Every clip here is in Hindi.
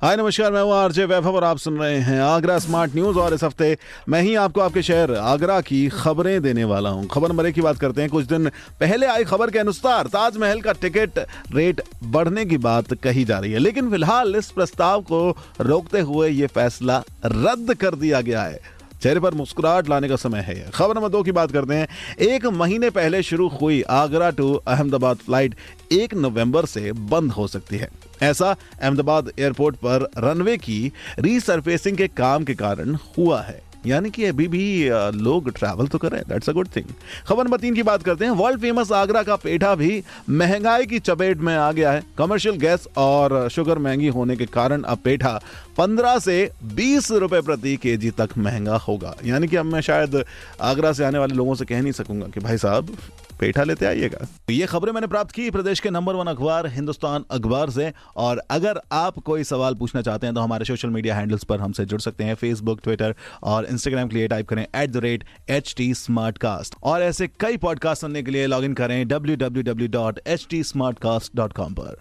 हाय, नमस्कार, मैं हूँ आरजे वैभव और आप सुन रहे हैं आगरा स्मार्ट न्यूज़ और इस हफ़्ते मैं ही आपको आपके शहर आगरा की खबरें देने वाला हूँ। खबर मरे की बात करते हैं। कुछ दिन पहले आई खबर के अनुसार ताजमहल का टिकट रेट बढ़ने की बात कही जा रही है, लेकिन फ़िलहाल इस प्रस्ताव को रोकते हुए ये फैसला रद्द कर दिया गया है। चेहरे पर मुस्कुराहट लाने का समय है। खबर नंबर दो की बात करते हैं। एक महीने पहले शुरू हुई आगरा टू अहमदाबाद फ़्लाइट एक नवंबर से बंद हो सकती है। ऐसा अहमदाबाद एयरपोर्ट पर रनवे की रीसरफेसिंग के काम के कारण हुआ है। यानी कि अभी भी लोग ट्रैवल तो करें दैट्स अ गुड थिंग खबर नंबर तीन की बात करते हैं। वर्ल्ड फ़ेमस आगरा का पेठा भी महँगाई की चपेट में आ गया है। कमर्शियल गैस और शुगर महँगी होने के कारण अब पेठा पंद्रह से बीस रुपए प्रति केजी तक महँगा होगा। यानी कि अब मैं शायद आगरा से आने वाले लोगों से कह नहीं सकूँगा कि भाई साहब, पेठा लेते आइएगा। ये खबरें मैंने प्राप्त की प्रदेश के नंबर वन अखबार हिंदुस्तान अखबार से। और अगर आप कोई सवाल पूछना चाहते हैं तो हमारे सोशल मीडिया हैंडल्स पर हमसे जुड़ सकते हैं। फेसबुक ट्विटर और इंस्टाग्राम के लिए टाइप करें at the rate H T smart cast और ऐसे कई पॉडकास्ट सुनने के लिए लॉग इन करें W W W dot H T Smartcast dot com पर।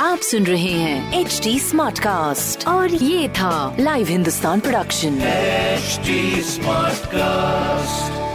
आप सुन रहे हैं एच टी स्मार्ट कास्ट और ये था live Hindustan production smart cast